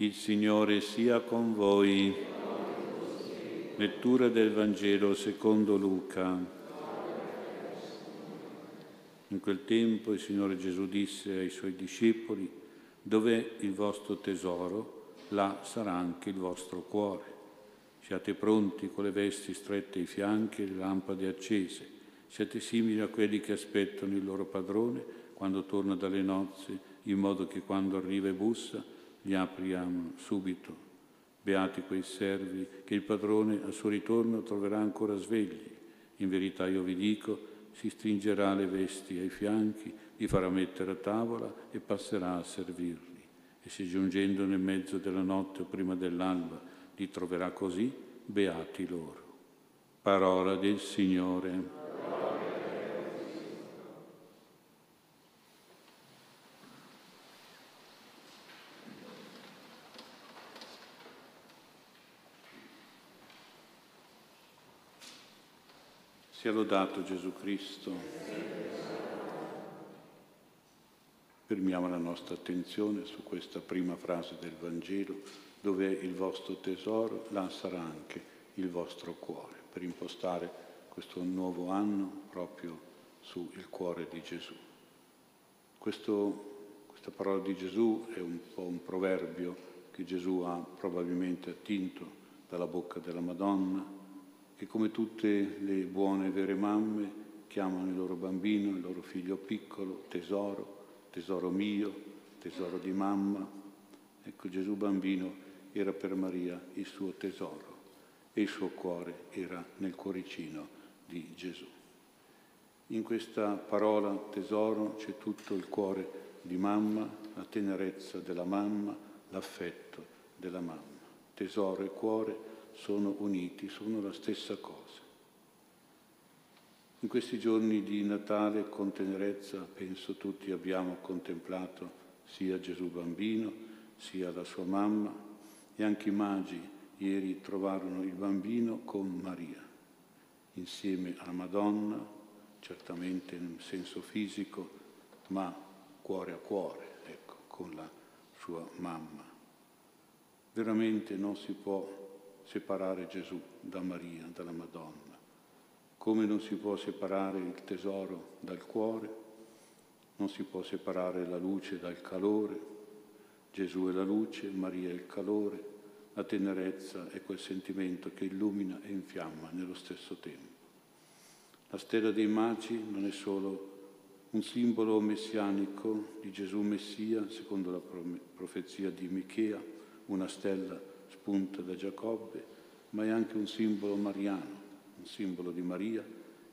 Il Signore sia con voi. Lettura del Vangelo secondo Luca. In quel tempo il Signore Gesù disse ai suoi discepoli, dov'è il vostro tesoro, là sarà anche il vostro cuore. Siate pronti con le vesti strette ai fianchi e le lampade accese. Siate simili a quelli che aspettano il loro padrone quando torna dalle nozze, in modo che quando arriva e bussa, gli apriamo subito. Beati quei servi che il padrone al suo ritorno troverà ancora svegli. In verità io vi dico, si stringerà le vesti ai fianchi, li farà mettere a tavola e passerà a servirli. E se giungendo nel mezzo della notte o prima dell'alba li troverà così, beati loro. Parola del Signore. Sia lodato Gesù Cristo. Fermiamo la nostra attenzione su questa prima frase del Vangelo, dove il vostro tesoro, là sarà anche il vostro cuore, per impostare questo nuovo anno proprio sul cuore di Gesù. Questo, questa parola di Gesù è un po' un proverbio che Gesù ha probabilmente attinto dalla bocca della Madonna, che come tutte le buone vere mamme chiamano il loro bambino, il loro figlio piccolo, tesoro, tesoro mio, tesoro di mamma. Ecco, Gesù bambino era per Maria il suo tesoro e il suo cuore era nel cuoricino di Gesù. In questa parola tesoro c'è tutto il cuore di mamma, la tenerezza della mamma, l'affetto della mamma. Tesoro e cuore sono uniti, sono la stessa cosa. In questi giorni di Natale con tenerezza penso tutti abbiamo contemplato sia Gesù bambino, sia la sua mamma e anche i magi ieri trovarono il bambino con Maria, insieme alla Madonna, certamente in senso fisico, ma cuore a cuore, ecco, con la sua mamma. Veramente non si può separare Gesù da Maria, dalla Madonna, come non si può separare il tesoro dal cuore, non si può separare la luce dal calore, Gesù è la luce, Maria è il calore, la tenerezza è quel sentimento che illumina e infiamma nello stesso tempo. La stella dei Magi non è solo un simbolo messianico di Gesù Messia, secondo la profezia di Michea, una stella spunta da Giacobbe, ma è anche un simbolo mariano, un simbolo di Maria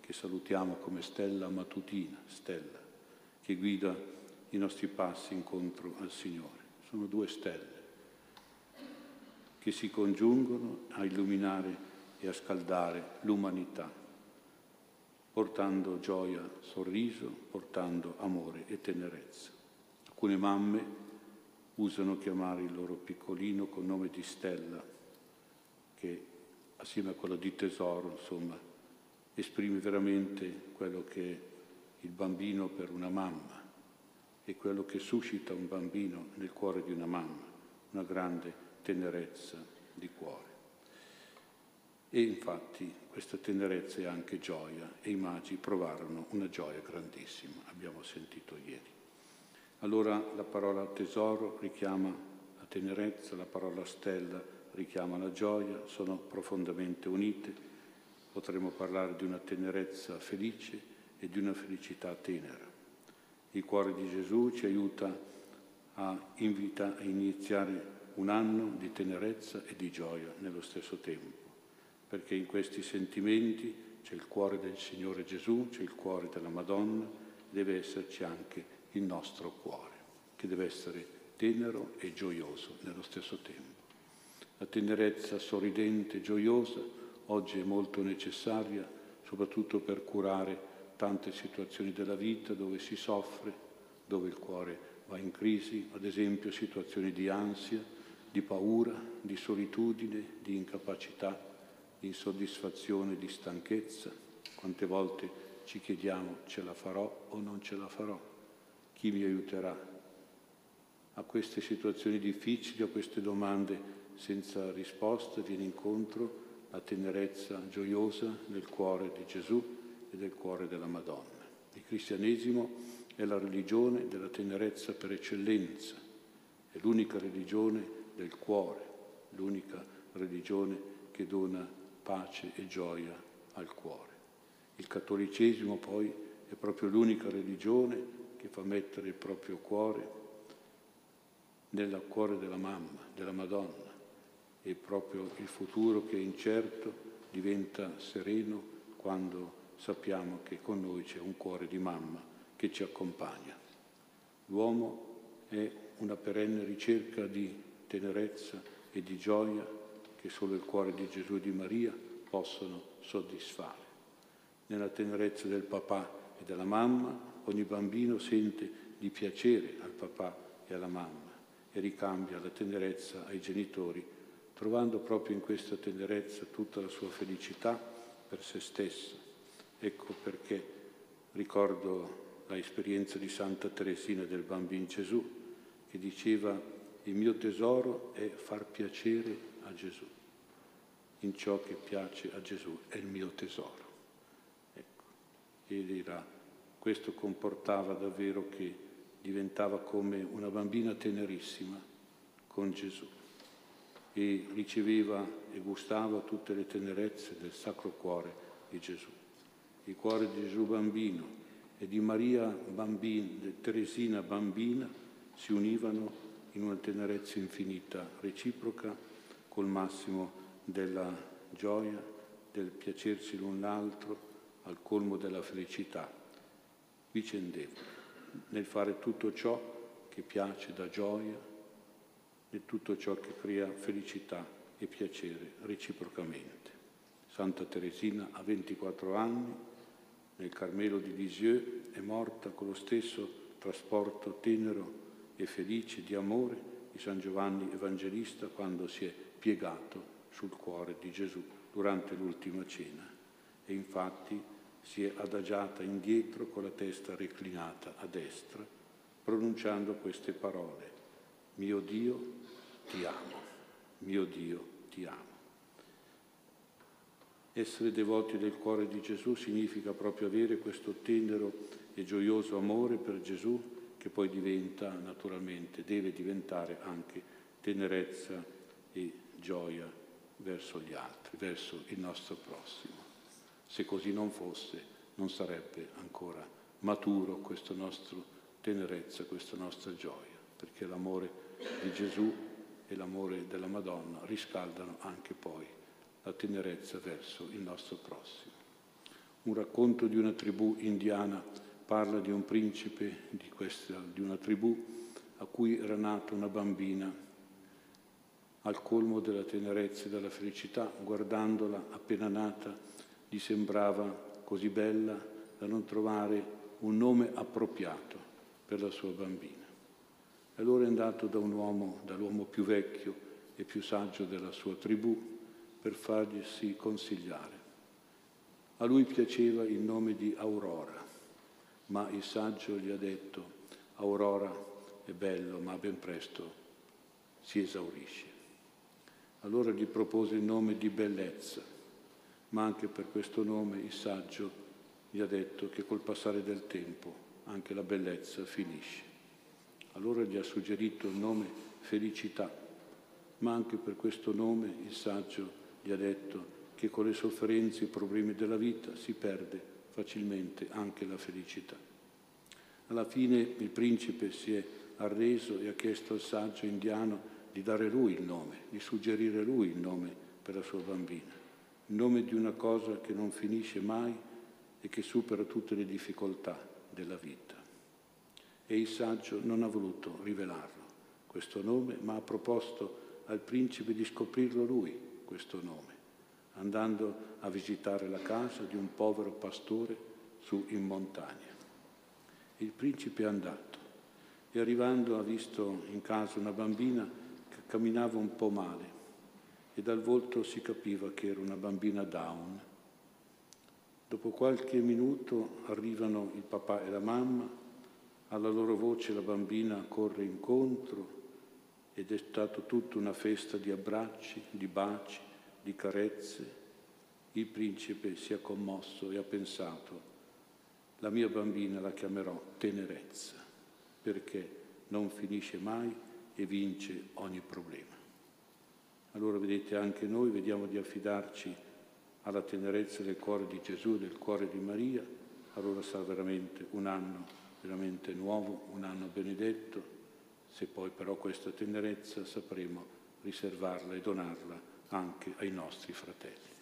che salutiamo come stella mattutina, stella, che guida i nostri passi incontro al Signore. Sono due stelle che si congiungono a illuminare e a scaldare l'umanità, portando gioia, sorriso, portando amore e tenerezza. Alcune mamme usano chiamare il loro piccolino col nome di Stella, che assieme a quello di tesoro, insomma, esprime veramente quello che è il bambino per una mamma e quello che suscita un bambino nel cuore di una mamma, una grande tenerezza di cuore. E infatti questa tenerezza è anche gioia e i magi provarono una gioia grandissima, abbiamo sentito ieri. Allora la parola tesoro richiama la tenerezza, la parola stella richiama la gioia, sono profondamente unite. Potremmo parlare di una tenerezza felice e di una felicità tenera. Il cuore di Gesù ci aiuta a, invita a iniziare un anno di tenerezza e di gioia nello stesso tempo, perché in questi sentimenti c'è il cuore del Signore Gesù, c'è il cuore della Madonna, deve esserci anche il nostro cuore, che deve essere tenero e gioioso nello stesso tempo. La tenerezza sorridente e gioiosa oggi è molto necessaria, soprattutto per curare tante situazioni della vita dove si soffre, dove il cuore va in crisi, ad esempio situazioni di ansia, di paura, di solitudine, di incapacità, di insoddisfazione, di stanchezza. Quante volte ci chiediamo ce la farò o non ce la farò? Chi mi aiuterà. a queste situazioni difficili, a queste domande senza risposta, viene incontro la tenerezza gioiosa nel cuore di Gesù e del cuore della Madonna. Il cristianesimo è la religione della tenerezza per eccellenza, è l'unica religione del cuore, l'unica religione che dona pace e gioia al cuore. Il cattolicesimo poi è proprio l'unica religione che fa mettere il proprio cuore nel cuore della mamma, della Madonna, e proprio il futuro che è incerto diventa sereno quando sappiamo che con noi c'è un cuore di mamma che ci accompagna. L'uomo è una perenne ricerca di tenerezza e di gioia che solo il cuore di Gesù e di Maria possono soddisfare. Nella tenerezza del papà e della mamma ogni bambino sente di piacere al papà e alla mamma e ricambia la tenerezza ai genitori, trovando proprio in questa tenerezza tutta la sua felicità per se stesso. Ecco perché ricordo l'esperienza di Santa Teresina del Bambino Gesù, che diceva il mio tesoro è far piacere a Gesù in ciò che piace a Gesù, è il mio tesoro. Ecco. E dirà, questo comportava davvero che diventava come una bambina tenerissima con Gesù e riceveva e gustava tutte le tenerezze del Sacro Cuore di Gesù. Il cuore di Gesù bambino e di Maria bambina, di Teresina bambina si univano in una tenerezza infinita, reciproca, col massimo della gioia, del piacersi l'un l'altro, al colmo della felicità, vicendevole, nel fare tutto ciò che piace da gioia e tutto ciò che crea felicità e piacere reciprocamente. Santa Teresina ha 24 anni, nel Carmelo di Lisieux è morta con lo stesso trasporto tenero e felice di amore di San Giovanni Evangelista quando si è piegato sul cuore di Gesù durante l'ultima cena e infatti si è adagiata indietro con la testa reclinata a destra, pronunciando queste parole, mio Dio ti amo, mio Dio ti amo. Essere devoti del cuore di Gesù significa proprio avere questo tenero e gioioso amore per Gesù che poi diventa naturalmente, deve diventare anche tenerezza e gioia verso gli altri, verso il nostro prossimo. Se così non fosse, non sarebbe ancora maturo questo nostro tenerezza, questa nostra gioia, perché l'amore di Gesù e l'amore della Madonna riscaldano anche poi la tenerezza verso il nostro prossimo. Un racconto di una tribù indiana parla di un principe di, questa, di una tribù a cui era nata una bambina al colmo della tenerezza e della felicità, guardandola appena nata, gli sembrava così bella da non trovare un nome appropriato per la sua bambina. Allora è andato da un uomo, dall'uomo più vecchio e più saggio della sua tribù, per farglisi consigliare. A lui piaceva il nome di Aurora, ma il saggio gli ha detto, Aurora è bello, ma ben presto si esaurisce. Allora gli propose il nome di bellezza, ma anche per questo nome il saggio gli ha detto che col passare del tempo anche la bellezza finisce. Allora gli ha suggerito il nome felicità, ma anche per questo nome il saggio gli ha detto che con le sofferenze e i problemi della vita si perde facilmente anche la felicità. Alla fine il principe si è arreso e ha chiesto al saggio indiano di dare lui il nome, di suggerire lui il nome per la sua bambina, il nome di una cosa che non finisce mai e che supera tutte le difficoltà della vita. E il saggio non ha voluto rivelarlo, questo nome, ma ha proposto al principe di scoprirlo lui, questo nome, andando a visitare la casa di un povero pastore su in montagna. Il principe è andato e arrivando ha visto in casa una bambina camminava un po' male e dal volto si capiva che era una bambina down. Dopo qualche minuto arrivano il papà e la mamma, alla loro voce la bambina corre incontro ed è stata tutta una festa di abbracci, di baci, di carezze. Il principe si è commosso e ha pensato, la mia bambina la chiamerò tenerezza, perché non finisce mai e vince ogni problema. Allora vedete anche noi vediamo di affidarci alla tenerezza del cuore di Gesù, del cuore di Maria, allora sarà veramente un anno veramente nuovo, un anno benedetto, se poi però questa tenerezza sapremo riservarla e donarla anche ai nostri fratelli.